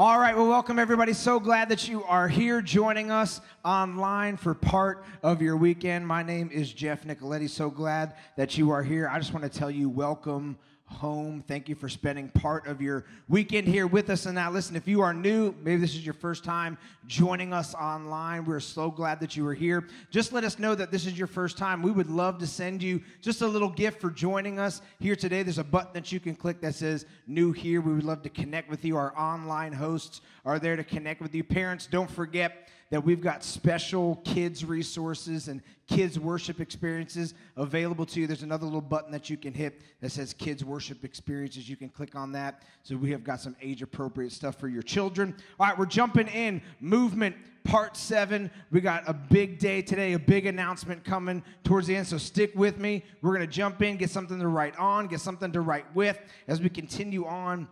All right, well, welcome everybody. So glad that you are here joining us online for part of your weekend. My name is Jeff Nicoletti. So glad that you are here. I just want to tell you, welcome home. Thank you for spending part of your weekend here with us. And now, listen, if you are new, maybe this is your first time joining us online, we're so glad that you are here. Just let us know that this is your first time. We would love to send you just a little gift for joining us here today. There's a button that you can click that says new here. We would love to connect with you. Our online hosts are there to connect with you. Parents, don't forget that we've got special kids resources and kids worship experiences available to you. There's another little button that you can hit that says kids worship experiences. You can click on that. So we have got some age appropriate stuff for your children. All right, we're jumping in movement part seven. We got a big day today, a big announcement coming towards the end. So stick with me. We're going to jump in, get something to write on, get something to write with as we continue on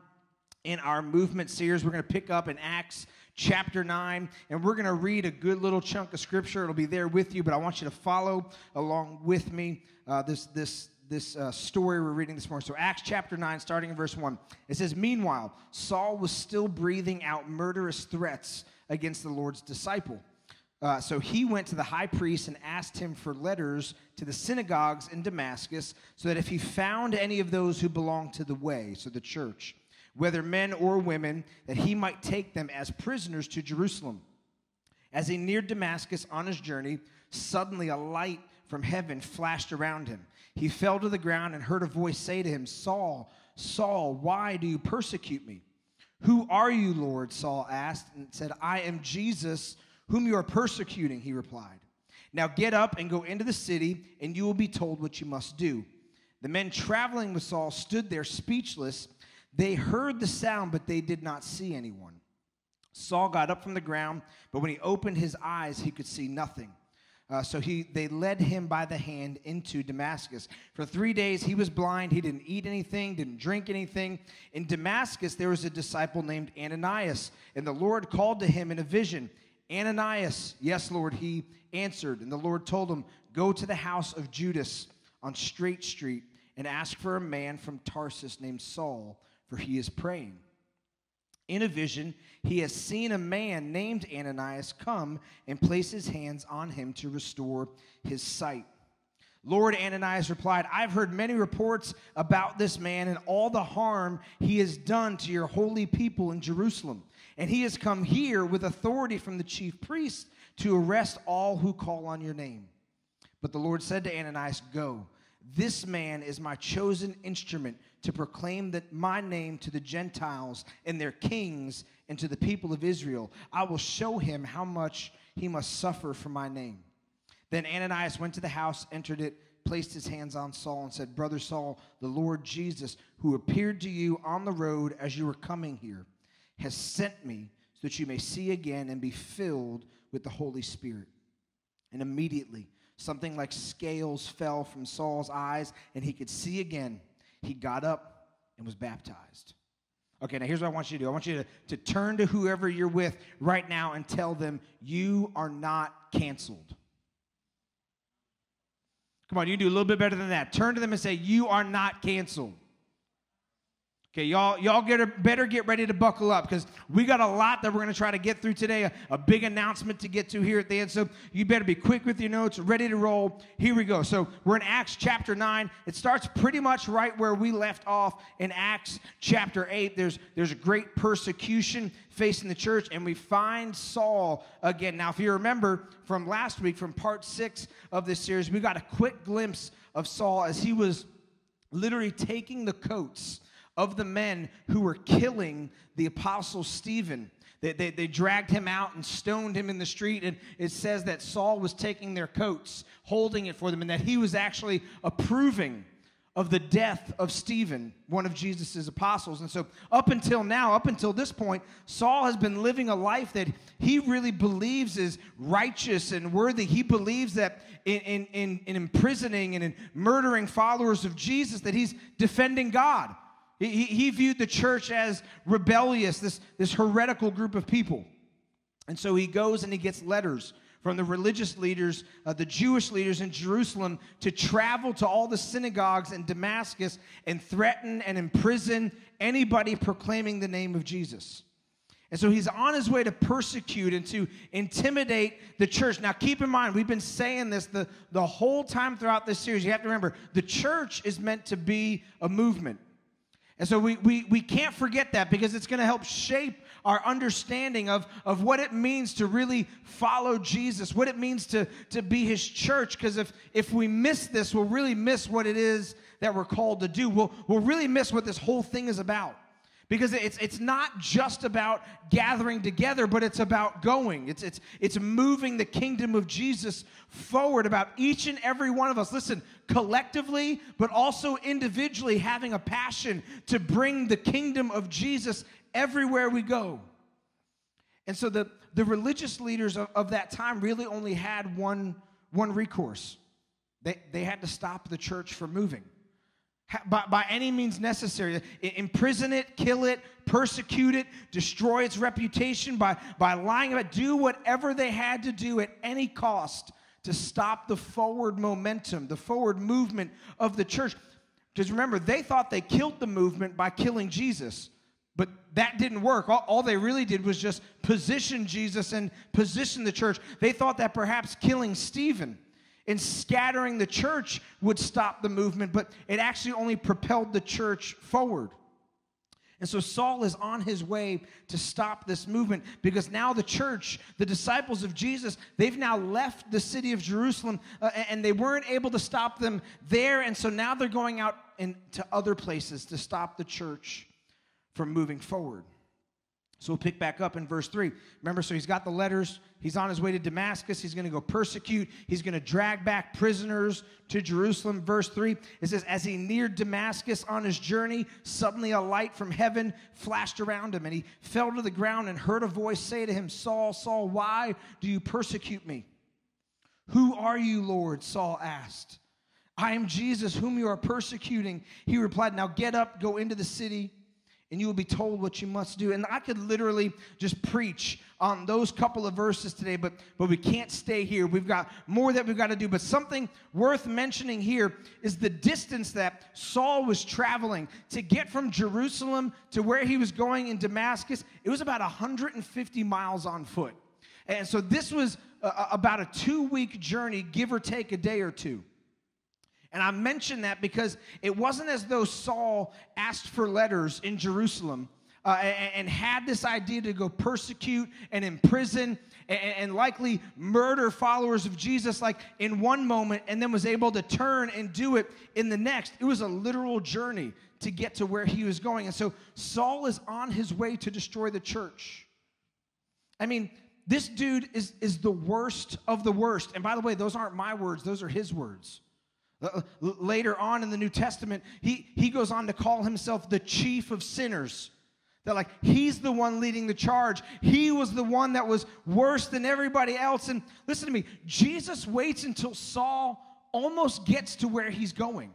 in our movement series. We're going to pick up in Acts chapter 9, and we're going to read a good little chunk of scripture. It'll be there with you, but I want you to follow along with me uh, this, this, this uh, story we're reading this morning. So, Acts chapter 9, starting in verse 1, it says, Meanwhile, Saul was still breathing out murderous threats against the Lord's disciple. Uh, so he went to the high priest and asked him for letters to the synagogues in Damascus, so that if he found any of those who belonged to the way, so the church, whether men or women, that he might take them as prisoners to Jerusalem. As he neared Damascus on his journey, suddenly a light from heaven flashed around him. He fell to the ground and heard a voice say to him, Saul, Saul, why do you persecute me? Who are you, Lord? Saul asked and said, I am Jesus, whom you are persecuting, he replied. Now get up and go into the city, and you will be told what you must do. The men traveling with Saul stood there speechless they heard the sound, but they did not see anyone. Saul got up from the ground, but when he opened his eyes, he could see nothing. Uh, so he, they led him by the hand into Damascus. For three days he was blind. He didn't eat anything, didn't drink anything. In Damascus there was a disciple named Ananias, and the Lord called to him in a vision, Ananias, yes, Lord, he answered. And the Lord told him, Go to the house of Judas on Straight Street and ask for a man from Tarsus named Saul for he is praying. In a vision, he has seen a man named Ananias come and place his hands on him to restore his sight. Lord Ananias replied, I've heard many reports about this man and all the harm he has done to your holy people in Jerusalem. And he has come here with authority from the chief priests to arrest all who call on your name. But the Lord said to Ananias, Go. This man is my chosen instrument to proclaim that my name to the Gentiles and their kings and to the people of Israel. I will show him how much he must suffer for my name. Then Ananias went to the house, entered it, placed his hands on Saul, and said, Brother Saul, the Lord Jesus, who appeared to you on the road as you were coming here, has sent me so that you may see again and be filled with the Holy Spirit. And immediately, something like scales fell from Saul's eyes, and he could see again he got up and was baptized. Okay, now here's what I want you to do I want you to, to turn to whoever you're with right now and tell them, You are not canceled. Come on, you do a little bit better than that. Turn to them and say, You are not canceled. Okay, y'all, y'all get better get ready to buckle up because we got a lot that we're going to try to get through today. A, a, big announcement to get to here at the end. So you better be quick with your notes, ready to roll. Here we go. So we're in Acts chapter 9. It starts pretty much right where we left off in Acts chapter 8. There's, there's a great persecution facing the church, and we find Saul again. Now, if you remember from last week, from part six of this series, we got a quick glimpse of Saul as he was literally taking the coats of the men who were killing the apostle Stephen. They, they, they, dragged him out and stoned him in the street. And it says that Saul was taking their coats, holding it for them, and that he was actually approving of the death of Stephen, one of Jesus' apostles. And so, up until now, up until this point, Saul has been living a life that he really believes is righteous and worthy. He believes that in, in, in, in imprisoning and in murdering followers of Jesus, that he's defending God. He, he viewed the church as rebellious, this, this heretical group of people. And so he goes and he gets letters from the religious leaders, uh, the Jewish leaders in Jerusalem, to travel to all the synagogues in Damascus and threaten and imprison anybody proclaiming the name of Jesus. And so he's on his way to persecute and to intimidate the church. Now, keep in mind, we've been saying this the, the whole time throughout this series. You have to remember, the church is meant to be a movement. And so we, we, we can't forget that because it's going to help shape our understanding of, of what it means to really follow Jesus, what it means to, to be his church. Because if, if we miss this, we'll really miss what it is that we're called to do. We'll, we'll really miss what this whole thing is about. Because it's, it's not just about gathering together, but it's about going. It's, it's, it's moving the kingdom of Jesus forward about each and every one of us. Listen, collectively, but also individually, having a passion to bring the kingdom of Jesus everywhere we go. And so the, the religious leaders of, of that time really only had one, one recourse they, they had to stop the church from moving by, by any means necessary. Imprison it, kill it, persecute it, destroy its reputation by, by lying about it. Do whatever they had to do at any cost to stop the forward momentum, the forward movement of the church. Because remember, they thought they killed the movement by killing Jesus. But that didn't work. All, all, they really did was just position Jesus and position the church. They thought that perhaps killing Stephen and scattering the church would stop the movement, but it actually only propelled the church forward. And so Saul is on his way to stop this movement because now the church, the disciples of Jesus, they've now left the city of Jerusalem uh, and they weren't able to stop them there. And so now they're going out into other places to stop the church from moving forward. So we'll pick back up in verse 3. Remember, so he's got the letters. He's on his way to Damascus. He's going to go persecute. He's going to drag back prisoners to Jerusalem. Verse 3, it says, As he neared Damascus on his journey, suddenly a light from heaven flashed around him, and he fell to the ground and heard a voice say to him, Saul, Saul, why do you persecute me? Who are you, Lord? Saul asked. I am Jesus, whom you are persecuting. He replied, Now get up, go into the city and you will be told what you must do. And I could literally just preach on those couple of verses today, but, but we can't stay here. We've got more that we've got to do. But something worth mentioning here is the distance that Saul was traveling to get from Jerusalem to where he was going in Damascus. It was about 150 miles on foot. And so this was a, about a two week journey, give or take a day or two. And I mention that because it wasn't as though Saul asked for letters in Jerusalem uh, and, and, had this idea to go persecute and imprison and, and, likely murder followers of Jesus, like in one moment, and then was able to turn and do it in the next. It was a literal journey to get to where he was going. And so Saul is on his way to destroy the church. I mean, this dude is, is the worst of the worst. And by the way, those aren't my words, those are his words. Uh, later on in the New Testament, he, he goes on to call himself the chief of sinners. That, like, he's the one leading the charge. He was the one that was worse than everybody else. And listen to me, Jesus waits until Saul almost gets to where he's going.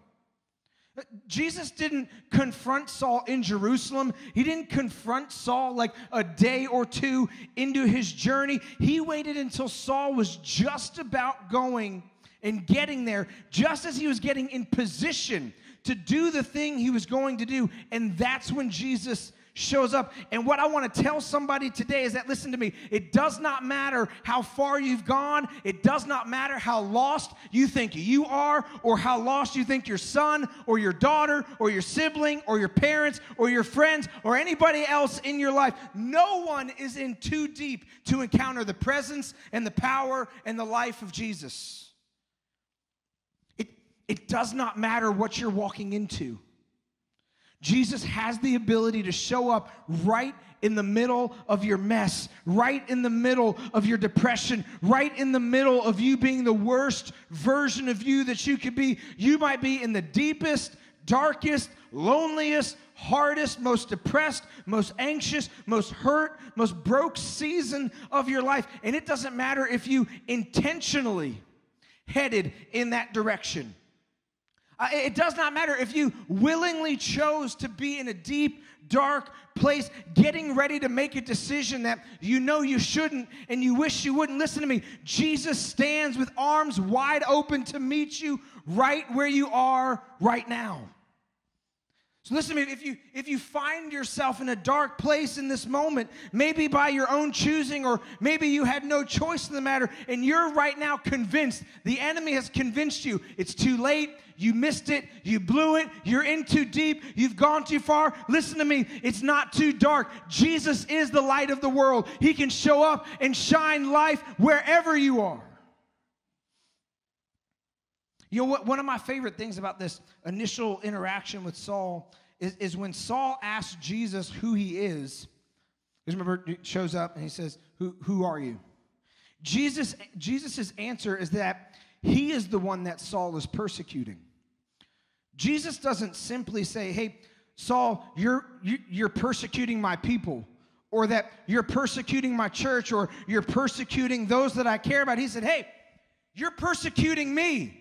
Uh, Jesus didn't confront Saul in Jerusalem. He didn't confront Saul like a day or two into his journey. He waited until Saul was just about going and getting there just as he was getting in position to do the thing he was going to do. And that's when Jesus shows up. And what I want to tell somebody today is that, listen to me, it does not matter how far you've gone, it does not matter how lost you think you are, or how lost you think your son, or your daughter, or your sibling, or your parents, or your friends, or anybody else in your life. No one is in too deep to encounter the presence and the power and the life of Jesus. It does not matter what you're walking into. Jesus has the ability to show up right in the middle of your mess, right in the middle of your depression, right in the middle of you being the worst version of you that you could be. You might be in the deepest, darkest, loneliest, hardest, most depressed, most anxious, most hurt, most broke season of your life. And it doesn't matter if you intentionally headed in that direction. Uh, it does not matter if you willingly chose to be in a deep, dark place, getting ready to make a decision that you know you shouldn't and you wish you wouldn't. Listen to me. Jesus stands with arms wide open to meet you right where you are right now. So listen to me, if you if you find yourself in a dark place in this moment, maybe by your own choosing, or maybe you had no choice in the matter, and you're right now convinced, the enemy has convinced you it's too late, you missed it, you blew it, you're in too deep, you've gone too far. Listen to me, it's not too dark. Jesus is the light of the world. He can show up and shine life wherever you are. You know what? One of my favorite things about this initial interaction with Saul is, is when Saul asks Jesus who he is. Because remember, he shows up and he says, Who, who are you? Jesus, Jesus' answer is that he is the one that Saul is persecuting. Jesus doesn't simply say, Hey, Saul, you're, you're persecuting my people, or that you're persecuting my church, or you're persecuting those that I care about. He said, Hey, you're persecuting me.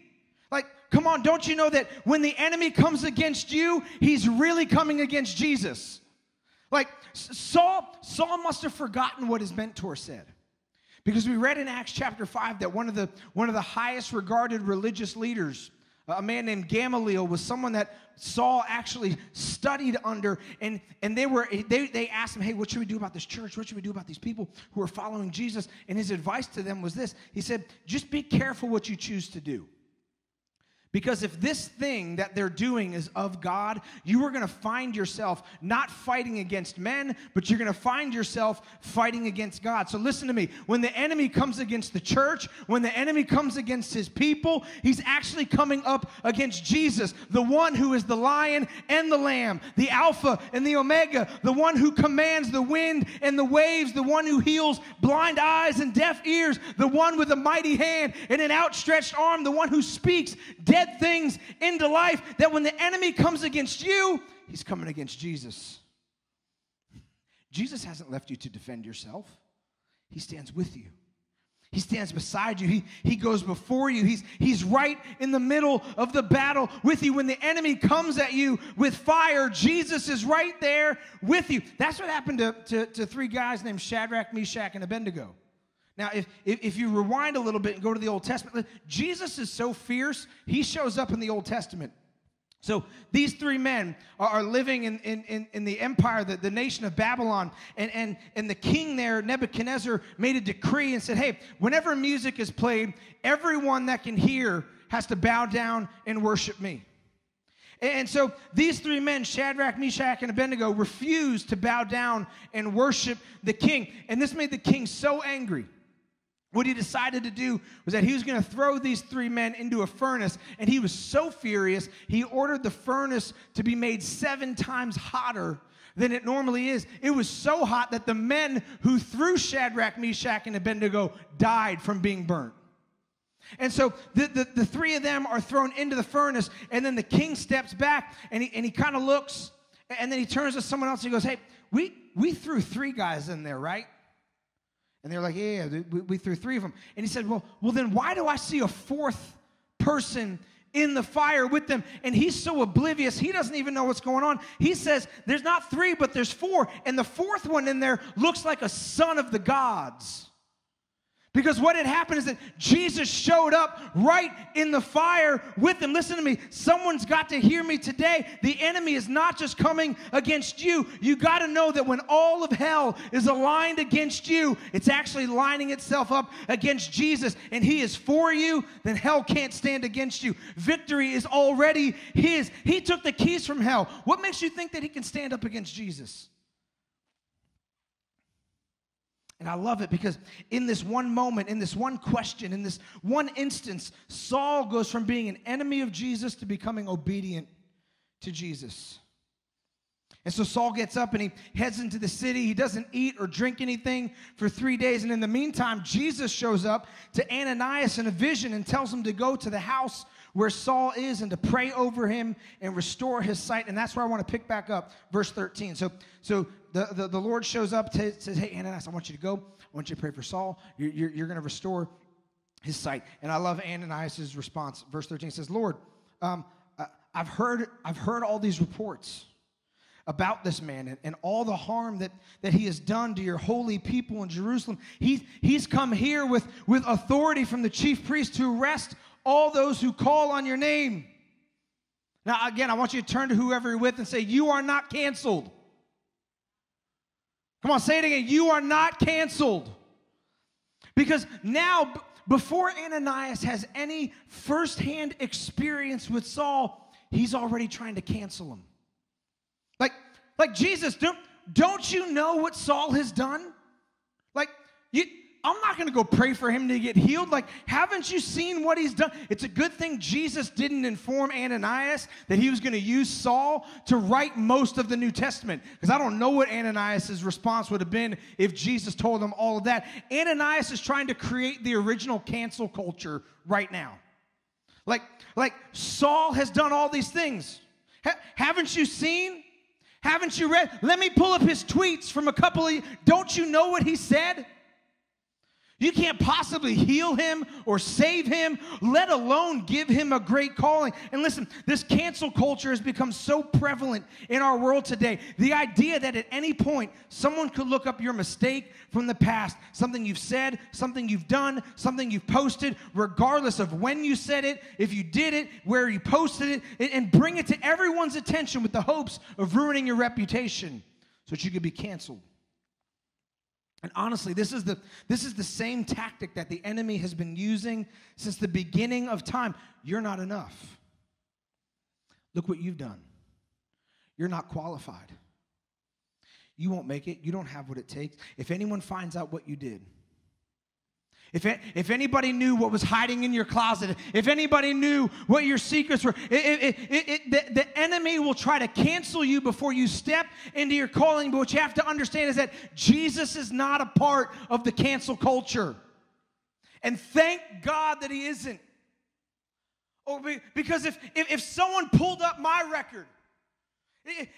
Come on, don't you know that when the enemy comes against you, he's really coming against Jesus? Like, Saul, Saul must have forgotten what his mentor said. Because we read in Acts chapter 5 that one of the, one of the highest regarded religious leaders, a man named Gamaliel, was someone that Saul actually studied under. And, and they, were, they, they asked him, Hey, what should we do about this church? What should we do about these people who are following Jesus? And his advice to them was this He said, Just be careful what you choose to do. Because if this thing that they're doing is of God, you are going to find yourself not fighting against men, but you're going to find yourself fighting against God. So listen to me. When the enemy comes against the church, when the enemy comes against his people, he's actually coming up against Jesus, the one who is the lion and the lamb, the Alpha and the Omega, the one who commands the wind and the waves, the one who heals blind eyes and deaf ears, the one with a mighty hand and an outstretched arm, the one who speaks dead things into life that when the enemy comes against you, he's coming against Jesus. Jesus hasn't left you to defend yourself, he stands with you. He stands beside you. He, he goes before you. He's, he's right in the middle of the battle with you. When the enemy comes at you with fire, Jesus is right there with you. That's what happened to, to, to three guys named Shadrach, Meshach, and Abednego. Now, if, if you rewind a little bit and go to the Old Testament, Jesus is so fierce, he shows up in the Old Testament. So these three men are, living in, in, in, the empire, the, the nation of Babylon, and, and, and the king there, Nebuchadnezzar, made a decree and said, hey, whenever music is played, everyone that can hear has to bow down and worship me. And so these three men, Shadrach, Meshach, and Abednego, refused to bow down and worship the king. And this made the king so angry what he decided to do was that he was going to throw these three men into a furnace, and he was so furious, he ordered the furnace to be made seven times hotter than it normally is. It was so hot that the men who threw Shadrach, Meshach, and Abednego died from being burnt. And so the, the, the three of them are thrown into the furnace, and then the king steps back and he, and he kind of looks, and then he turns to someone else and he goes, Hey, we, we threw three guys in there, right? And they're like, yeah, yeah we, we threw three of them. And he said, well, well, then why do I see a fourth person in the fire with them? And he's so oblivious, he doesn't even know what's going on. He says, there's not three, but there's four. And the fourth one in there looks like a son of the gods. Because what had happened is that Jesus showed up right in the fire with them. Listen to me. Someone's got to hear me today. The enemy is not just coming against you. You got to know that when all of hell is aligned against you, it's actually lining itself up against Jesus and he is for you, then hell can't stand against you. Victory is already his. He took the keys from hell. What makes you think that he can stand up against Jesus? And I love it because in this one moment, in this one question, in this one instance, Saul goes from being an enemy of Jesus to becoming obedient to Jesus. And so Saul gets up and he heads into the city. He doesn't eat or drink anything for three days. And in the meantime, Jesus shows up to Ananias in a vision and tells him to go to the house where Saul is and to pray over him and restore his sight. And that's where I want to pick back up verse 13. So, so the, the, the Lord shows up, to, says, Hey, Ananias, I want you to go. I want you to pray for Saul. You're, you're, you're going to restore his sight. And I love Ananias' response. Verse 13 says, Lord, um, I've, heard, I've heard all these reports about this man and, and, all the harm that, that he has done to your holy people in Jerusalem. He's, he's come here with, with authority from the chief priest to arrest all those who call on your name. Now, again, I want you to turn to whoever you're with and say, You are not canceled. Come on, say it again. You are not canceled. Because now, before Ananias has any firsthand experience with Saul, he's already trying to cancel him. Like, like Jesus, don't, don't you know what Saul has done? Like, you, I'm not going to go pray for him to get healed. Like, haven't you seen what he's done? It's a good thing Jesus didn't inform Ananias that he was going to use Saul to write most of the New Testament. Because I don't know what Ananias' response would have been if Jesus told him all of that. Ananias is trying to create the original cancel culture right now. Like, like Saul has done all these things. Ha- haven't you seen? Haven't you read? Let me pull up his tweets from a couple of. Don't you know what he said? You can't possibly heal him or save him, let alone give him a great calling. And listen, this cancel culture has become so prevalent in our world today. The idea that at any point someone could look up your mistake from the past, something you've said, something you've done, something you've posted, regardless of when you said it, if you did it, where you posted it, and bring it to everyone's attention with the hopes of ruining your reputation so that you could be canceled. And honestly, this is the this is the same tactic that the enemy has been using since the beginning of time. You're not enough. Look what you've done. You're not qualified. You won't make it. You don't have what it takes. If anyone finds out what you did, if, it, if anybody knew what was hiding in your closet, if anybody knew what your secrets were, it, it, the, the enemy will try to cancel you before you step into your calling. But what you have to understand is that Jesus is not a part of the cancel culture. And thank God that he isn't. Oh, because if, if, if someone pulled up my record,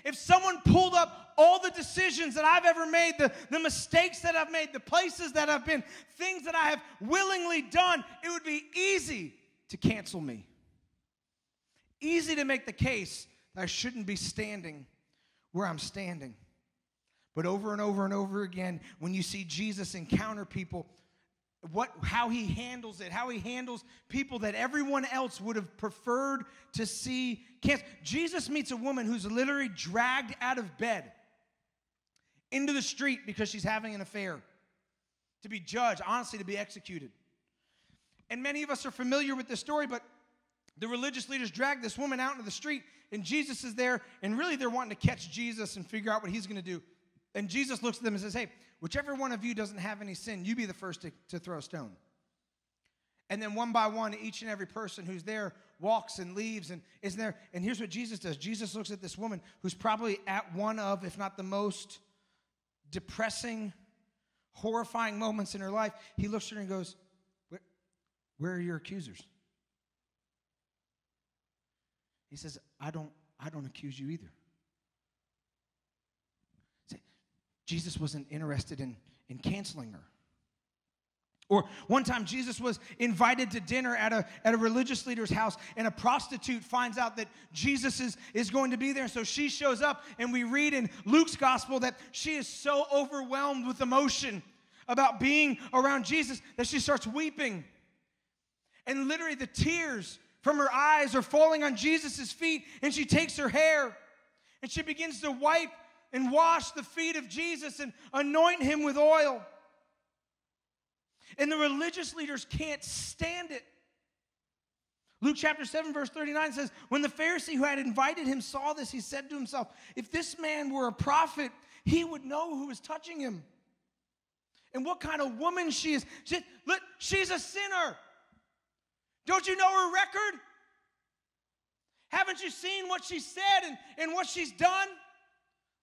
if someone pulled up all the decisions that I've ever made, the, the mistakes that I've made, the places that I've been, things that I have willingly done, it would be easy to cancel me. Easy to make the case I shouldn't be standing where I'm standing. But over and over and over again, when you see Jesus encounter people, what how he handles it, how he handles people that everyone else would have preferred to see cancer. Jesus meets a woman who's literally dragged out of bed into the street because she's having an affair, to be judged, honestly, to be executed. And many of us are familiar with this story, but the religious leaders drag this woman out into the street, and Jesus is there, and really they're wanting to catch Jesus and figure out what he's going to do. And Jesus looks at them and says, Hey, whichever one of you doesn't have any sin, you be the first to, to throw a stone. And then one by one, each and every person who's there walks and leaves and is there. And here's what Jesus does Jesus looks at this woman who's probably at one of, if not the most depressing, horrifying moments in her life. He looks at her and goes, Where, where are your accusers? He says, I don't, I don't accuse you either. See, Jesus wasn't interested in, in canceling her. Or one time, Jesus was invited to dinner at a, at a religious leader's house, and a prostitute finds out that Jesus is, is going to be there. So she shows up, and we read in Luke's gospel that she is so overwhelmed with emotion about being around Jesus that she starts weeping. And literally, the tears from her eyes are falling on Jesus' feet, and she takes her hair and she begins to wipe and wash the feet of Jesus and anoint him with oil. And the religious leaders can't stand it. Luke chapter 7, verse 39 says, When the Pharisee who had invited him saw this, he said to himself, If this man were a prophet, he would know who is touching him and what kind of woman she is. She, look, she's a sinner. Don't you know her record? Haven't you seen what she said and, and what she's done?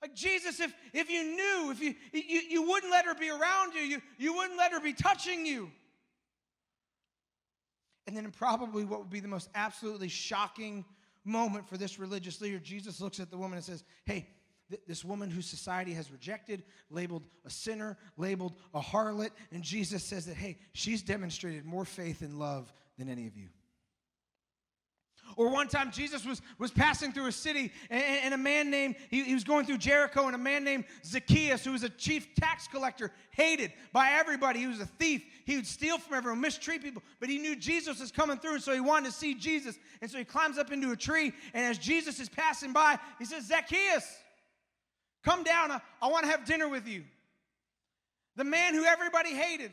Like Jesus, if, if you knew, if you, you, you wouldn't let her be around you, you, you wouldn't let her be touching you. And then, probably what would be the most absolutely shocking moment for this religious leader, Jesus looks at the woman and says, Hey, th- this woman whose society has rejected, labeled a sinner, labeled a harlot, and Jesus says that, Hey, she's demonstrated more faith and love than any of you. Or one time Jesus was, was passing through a city and, and a man named, he, he was going through Jericho, and a man named Zacchaeus, who was a chief tax collector, hated by everybody. He was a thief. He would steal from everyone, mistreat people, but he knew Jesus was coming through, and so he wanted to see Jesus. And so he climbs up into a tree, and as Jesus is passing by, he says, Zacchaeus, come down. I, I want to have dinner with you. The man who everybody hated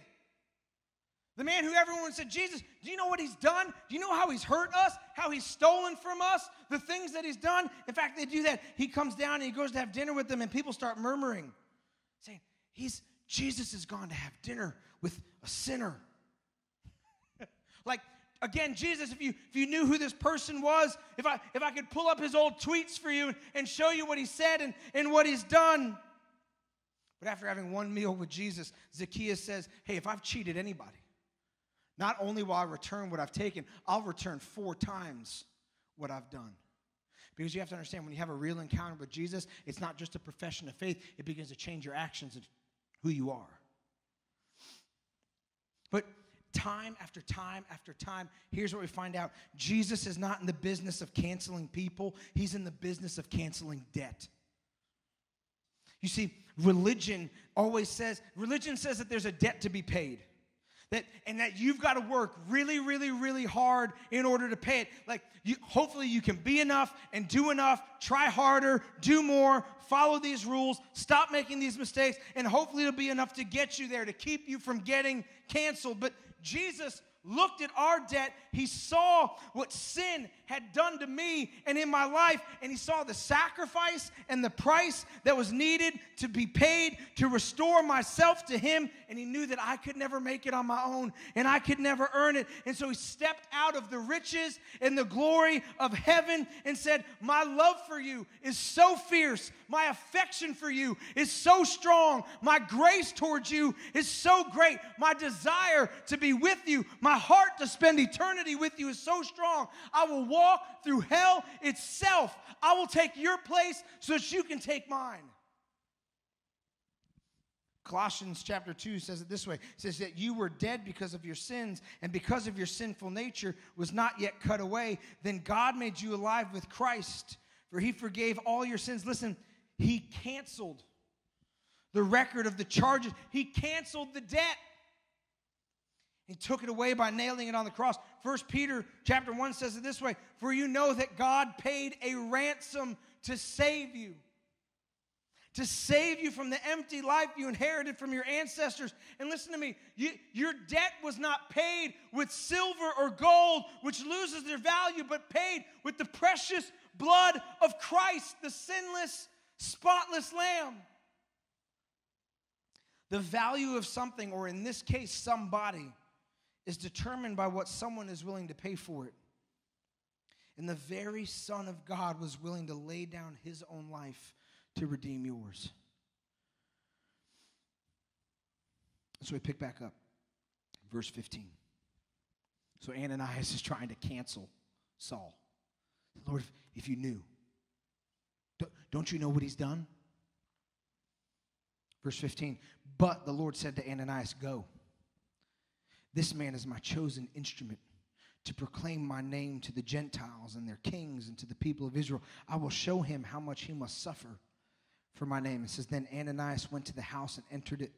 the man who everyone said, Jesus, do you know what he's done? Do you know how he's hurt us? How he's stolen from us? The things that he's done? In fact, they do that. He comes down and he goes to have dinner with them, and people start murmuring, saying, He's Jesus has gone to have dinner with a sinner. like, again, Jesus, if you if you knew who this person was, if I if I could pull up his old tweets for you and, show you what he said and, and what he's done. But after having one meal with Jesus, Zacchaeus says, Hey, if I've cheated anybody, not only will I return what I've taken, I'll return four times what I've done. Because you have to understand when you have a real encounter with Jesus, it's not just a profession of faith, it begins to change your actions and who you are. But time after time after time, here's what we find out Jesus is not in the business of canceling people, he's in the business of canceling debt. You see, religion always says, religion says that there's a debt to be paid. That, and that you've got to work really, really, really hard in order to pay it. Like, you, hopefully, you can be enough and do enough, try harder, do more, follow these rules, stop making these mistakes, and hopefully, it'll be enough to get you there, to keep you from getting canceled. But Jesus looked at our debt, he saw what sin had done to me and in my life, and he saw the sacrifice and the price that was needed to be paid to restore myself to him, and he knew that I could never make it on my own and I could never earn it. And so he stepped out of the riches and the glory of heaven and said, My love for you is so fierce, my affection for you is so strong, my grace towards you is so great, my desire to be with you, my heart to spend eternity with you is so strong. I will walk through hell itself. I will take your place so that you can take mine. Colossians chapter 2 says it this way. It says that you were dead because of your sins and because of your sinful nature was not yet cut away. Then God made you alive with Christ, for he forgave all your sins. Listen, he canceled the record of the charges. He canceled the debt. He took it away by nailing it on the cross. First Peter chapter 1 says it this way, "For you know that God paid a ransom to save you." To save you from the empty life you inherited from your ancestors. And listen to me, you, your debt was not paid with silver or gold, which loses their value, but paid with the precious blood of Christ, the sinless, spotless Lamb. The value of something, or in this case, somebody, is determined by what someone is willing to pay for it. And the very Son of God was willing to lay down his own life to redeem yours. So we pick back up, verse 15. So Ananias is trying to cancel Saul. Lord, if you knew, don't you know what he's done? Verse 15. But the Lord said to Ananias, Go. This man is my chosen instrument to proclaim my name to the Gentiles and their kings and to the people of Israel. I will show him how much he must suffer for my name. It says, Then Ananias went to the house and entered it.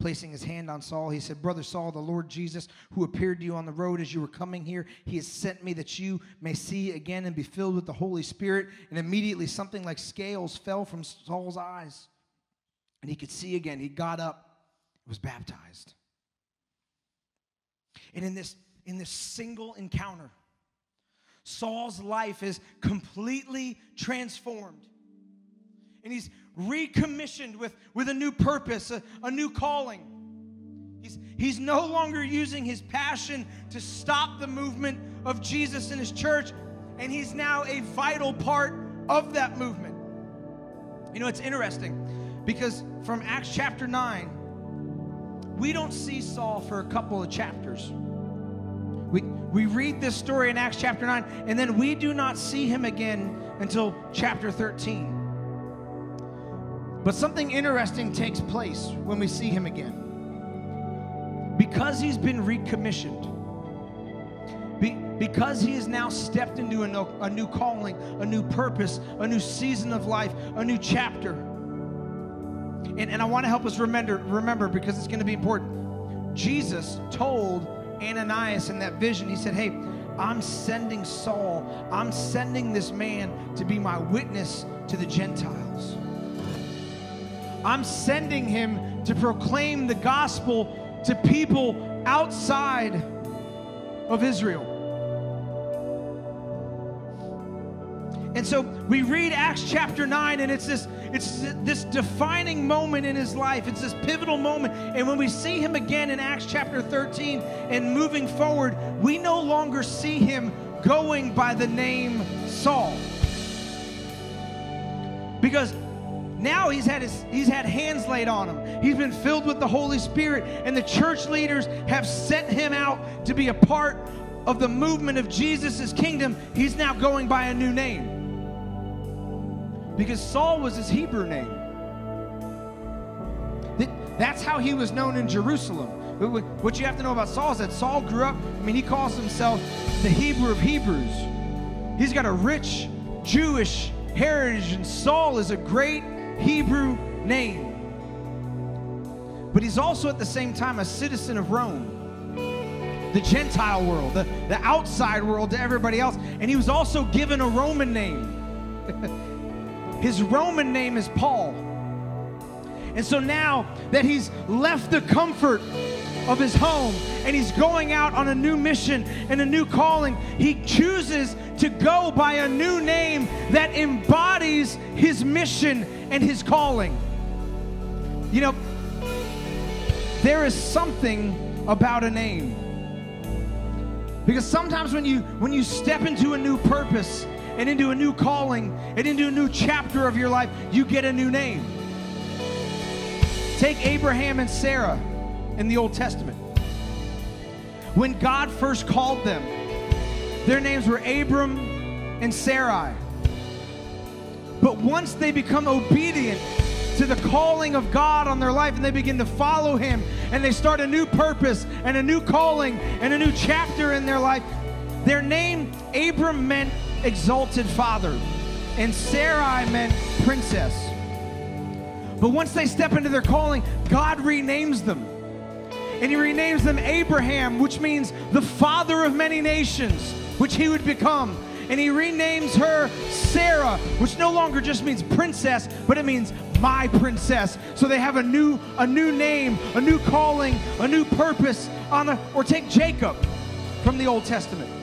Placing his hand on Saul, he said, Brother Saul, the Lord Jesus, who appeared to you on the road as you were coming here, he has sent me that you may see again and be filled with the Holy Spirit. And immediately something like scales fell from Saul's eyes, and he could see again. He got up, was baptized. And in this, in this single encounter, Saul's life is completely transformed. And he's recommissioned with, with a new purpose, a, a new calling. He's, he's no longer using his passion to stop the movement of Jesus in his church, and he's now a vital part of that movement. You know, it's interesting because from Acts chapter 9, we don't see Saul for a couple of chapters. We, we read this story in Acts chapter 9, and then we do not see him again until chapter 13. But something interesting takes place when we see him again. Because he's been recommissioned, be, because he has now stepped into a, no, a new calling, a new purpose, a new season of life, a new chapter. And, and I want to help us remember, remember because it's going to be important. Jesus told Ananias in that vision, he said, Hey, I'm sending Saul, I'm sending this man to be my witness to the Gentiles. I'm sending him to proclaim the gospel to people outside of Israel. And so we read Acts chapter 9 and it's this it's this defining moment in his life. It's this pivotal moment. And when we see him again in Acts chapter 13 and moving forward, we no longer see him going by the name Saul. Because now he's had his he's had hands laid on him. He's been filled with the Holy Spirit and the church leaders have sent him out to be a part of the movement of Jesus' kingdom. He's now going by a new name because Saul was his Hebrew name. That's how he was known in Jerusalem. What you have to know about Saul is that Saul grew up, I mean, he calls himself the Hebrew of Hebrews. He's got a rich Jewish heritage, and Saul is a great Hebrew name. But he's also at the same time a citizen of Rome the Gentile world, the, the outside world to everybody else. And he was also given a Roman name. His Roman name is Paul. And so now that he's left the comfort of his home and he's going out on a new mission and a new calling, he chooses to go by a new name that embodies his mission and his calling. You know, there is something about a name. Because sometimes when you when you step into a new purpose, and into a new calling and into a new chapter of your life, you get a new name. Take Abraham and Sarah in the Old Testament. When God first called them, their names were Abram and Sarai. But once they become obedient to the calling of God on their life and they begin to follow Him and they start a new purpose and a new calling and a new chapter in their life, their name, Abram, meant exalted father, and Sarai meant princess. But once they step into their calling, God renames them. And he renames them Abraham, which means the father of many nations, which he would become. And he renames her Sarah, which no longer just means princess, but it means my princess. So they have a new a new name, a new calling, a new purpose on the or take Jacob from the Old Testament.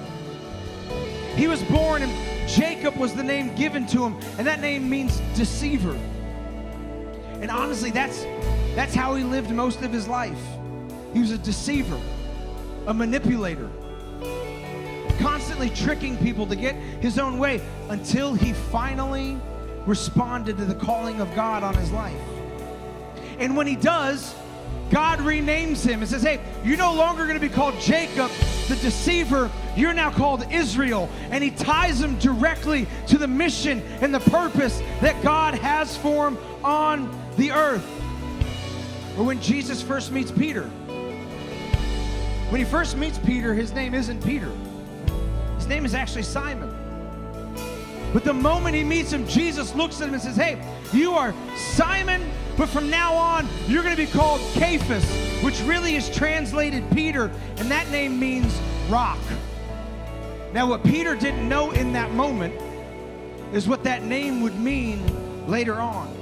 He was born, and Jacob was the name given to him, and that name means deceiver. And honestly, that's, that's how he lived most of his life. He was a deceiver, a manipulator, constantly tricking people to get his own way until he finally responded to the calling of God on his life. And when he does, God renames him and says, Hey, you're no longer going to be called Jacob, the deceiver. You're now called Israel. And he ties him directly to the mission and the purpose that God has for him on the earth. Or when Jesus first meets Peter. When he first meets Peter, his name isn't Peter, his name is actually Simon. But the moment he meets him, Jesus looks at him and says, Hey, you are Simon but from now on, you're going to be called Cephas, which really is translated Peter, and that name means rock. Now, what Peter didn't know in that moment is what that name would mean later on.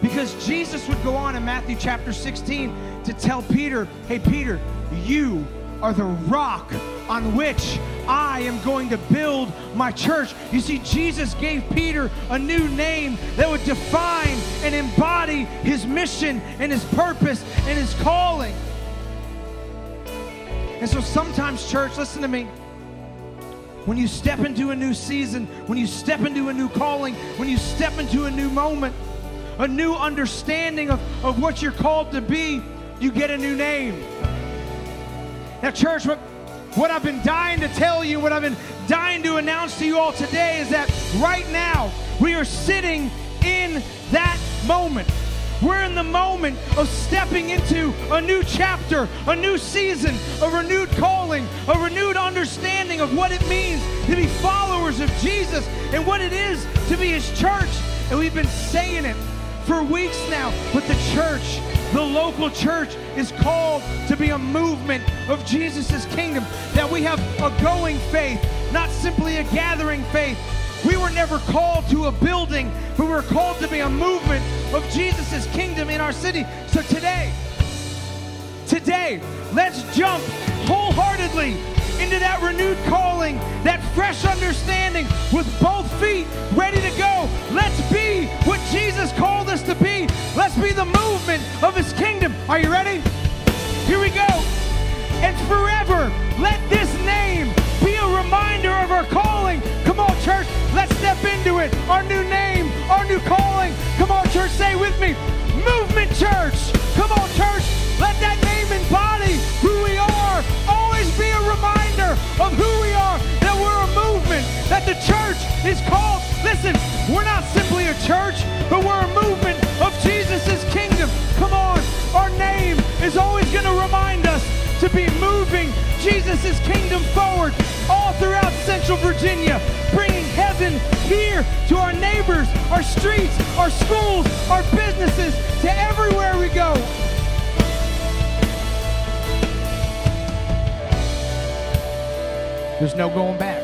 Because Jesus would go on in Matthew chapter 16 to tell Peter, hey, Peter, you are the rock on which I am going to build my church. You see, Jesus gave Peter a new name that would define and embody his mission and his purpose and his calling. And so sometimes, church, listen to me. When you step into a new season, when you step into a new calling, when you step into a new moment, a new understanding of, of what you're called to be, you get a new name. Now, church, what, what I've been dying to tell you, what I've been dying to announce to you all today is that right now we are sitting in that moment. we're in the moment of stepping into a new chapter, a new season, a renewed calling, a renewed understanding of what it means to be followers of Jesus and what it is to be his church. And we've been saying it for weeks now, but the church, the local church, is called to be a movement of Jesus' kingdom. That we have a going faith, not simply a gathering faith. We were never called to a building, but we were called to be a movement of Jesus' kingdom in our city. So today, today, let's jump wholeheartedly into that renewed calling, that fresh understanding with both feet ready to go. Let's be what Jesus called us to be. Let's be the movement of his kingdom. Are you ready? Here we go. And forever, let this name be a reminder of our calling. Come on, church, let's step into it. Our new name, our new calling. Come on, church, say with me Movement Church. Come on, church, let that name embody who we are. Of who we are, that we're a movement, that the church is called. Listen, we're not simply a church, but we're a movement of Jesus' kingdom. Come on, our name is always going to remind us to be moving Jesus' kingdom forward all throughout Central Virginia, bringing heaven here to our neighbors, our streets, our schools, our businesses, to everywhere we go. There's no going back.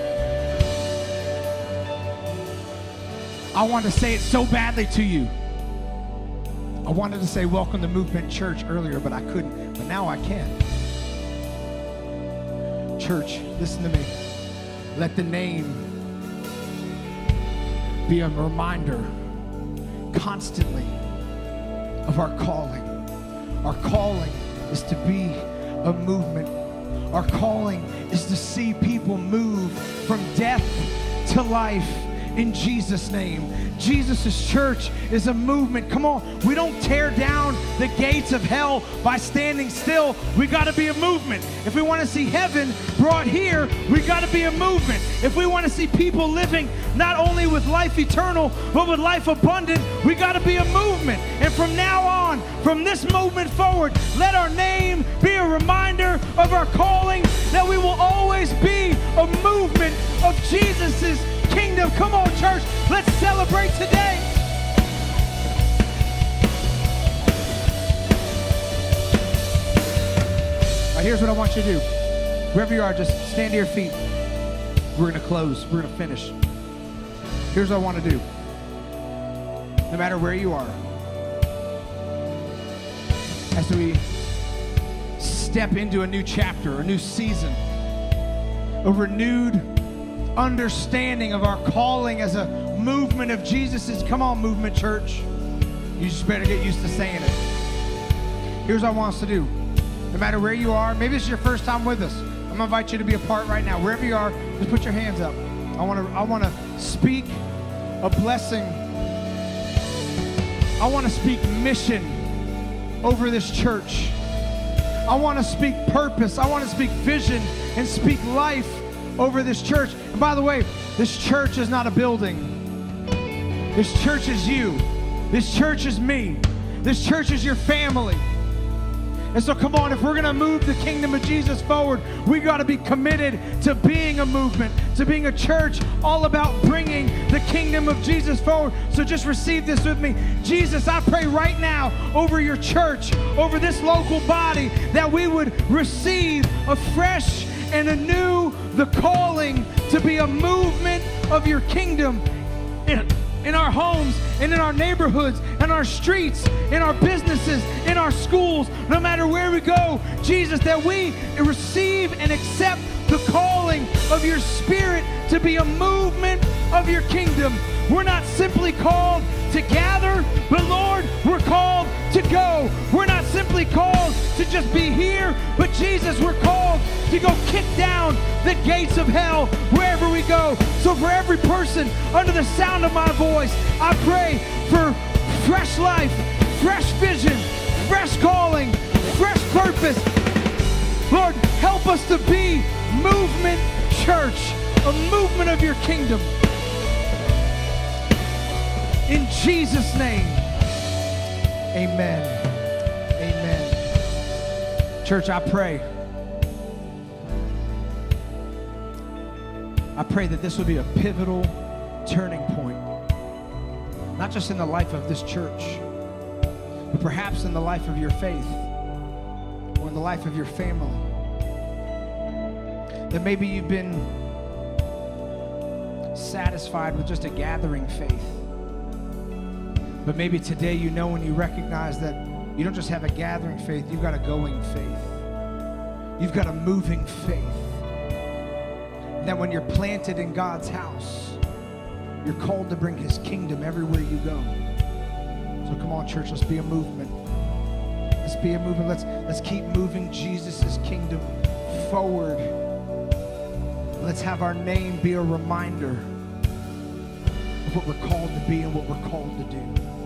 I want to say it so badly to you. I wanted to say welcome to Movement Church earlier, but I couldn't. But now I can. Church, listen to me. Let the name be a reminder constantly of our calling. Our calling is to be a movement. Our calling is to see people move from death to life in Jesus' name. Jesus' church is a movement. Come on, we don't tear down the gates of hell by standing still. We got to be a movement. If we want to see heaven brought here, we got to be a movement. If we want to see people living not only with life eternal, but with life abundant, we got to be a movement. And from now on, from this movement forward, let our name be a reminder of our calling, that we will always be a movement of Jesus's kingdom. Come on, church, let's celebrate today. Here's what I want you to do. Wherever you are, just stand to your feet. We're going to close, we're going to finish. Here's what I want to do. No matter where you are, as we step into a new chapter, a new season, a renewed understanding of our calling as a movement of Jesus' is come on, movement church. You just better get used to saying it. Here's what I want us to do. No matter where you are, maybe is your first time with us. I'm gonna invite you to be a part right now. Wherever you are, just put your hands up. I wanna I wanna speak a blessing. I wanna speak mission over this church. I wanna speak purpose. I wanna speak vision and speak life over this church. And by the way, this church is not a building. This church is you. This church is me. This church is your family. And so, come on, if we're going to move the kingdom of Jesus forward, we got to be committed to being a movement, to being a church all about bringing the kingdom of Jesus forward. So, just receive this with me. Jesus, I pray right now over your church, over this local body, that we would receive a fresh and anew the calling to be a movement of your kingdom in, in our homes and in our neighborhoods and our streets, in our businesses, in our schools, no matter where we go. Jesus, that we receive and accept the calling of your spirit to be a movement of your kingdom. We're not simply called to gather, but Lord, we're called to go. We're not simply called to just be here, but Jesus, we're called to go kick down the gates of hell wherever we go. So for every person under the sound of my voice, I pray for fresh life, fresh vision, fresh calling, fresh purpose. Lord, help us to be movement church, a movement of your kingdom. In Jesus' name, Amen. Amen. Church, I pray. I pray that this will be a pivotal turning point, not just in the life of this church, but perhaps in the life of your faith or in the life of your family. That maybe you've been satisfied with just a gathering faith. But maybe today you know and you recognize that you don't just have a gathering faith, you've got a going faith. You've got a moving faith. That when you're planted in God's house, you're called to bring his kingdom everywhere you go. So come on, church, let's be a movement. Let's be a movement. Let's let's keep moving Jesus' kingdom forward. Let's have our name be a reminder of what we're called to be and what we're called to do.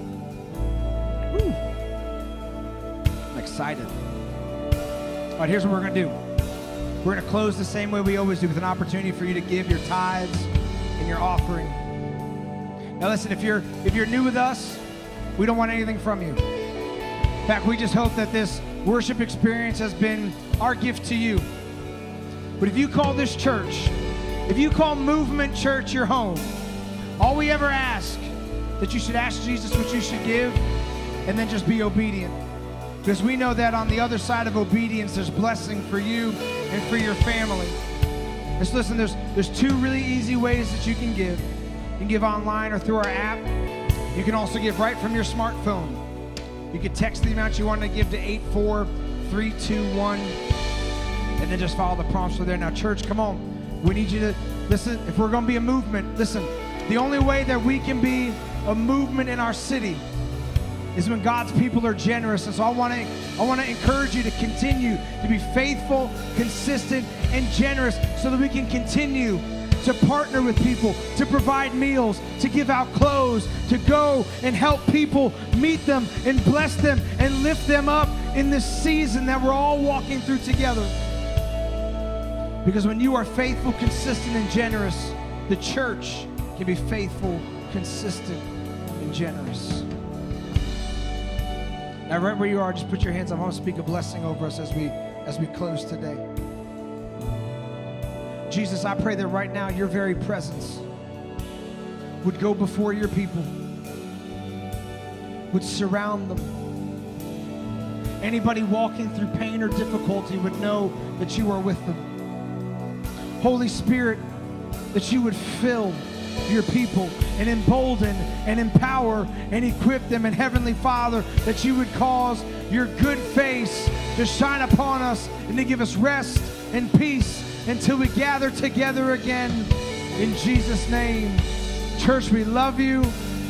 Excited. All right, here's what we're going to do. We're going to close the same way we always do with an opportunity for you to give your tithes and your offering. Now listen, if you're if you're new with us, we don't want anything from you. In fact, we just hope that this worship experience has been our gift to you. But if you call this church, if you call Movement Church your home, all we ever ask that you should ask Jesus what you should give and then just be obedient. Because we know that on the other side of obedience, there's blessing for you and for your family. Just listen, there's, there's two really easy ways that you can give. You can give online or through our app. You can also give right from your smartphone. You can text the amount you want to give to 84321 and then just follow the prompts from there. Now, church, come on. We need you to listen. If we're going to be a movement, listen. The only way that we can be a movement in our city is when God's people are generous. And so I want to I want to encourage you to continue to be faithful, consistent, and generous so that we can continue to partner with people, to provide meals, to give out clothes, to go and help people, meet them and bless them and lift them up in this season that we're all walking through together. Because when you are faithful, consistent, and generous, the church can be faithful, consistent, and generous. Now, right where you are, just put your hands up. I want to speak a blessing over us as we as we close today. Jesus, I pray that right now your very presence would go before your people, would surround them. Anybody walking through pain or difficulty would know that you are with them. Holy Spirit, that you would fill your people and embolden and empower and equip them. And Heavenly Father, that you would cause your good face to shine upon us and to give us rest and peace until we gather together again in Jesus' name. Church, we love you.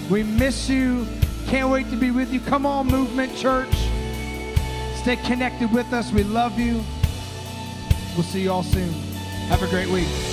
We miss you. Can't wait to be with you. Come on, Movement Church. Stay connected with us. We love you. We'll see you all soon. Have a great week.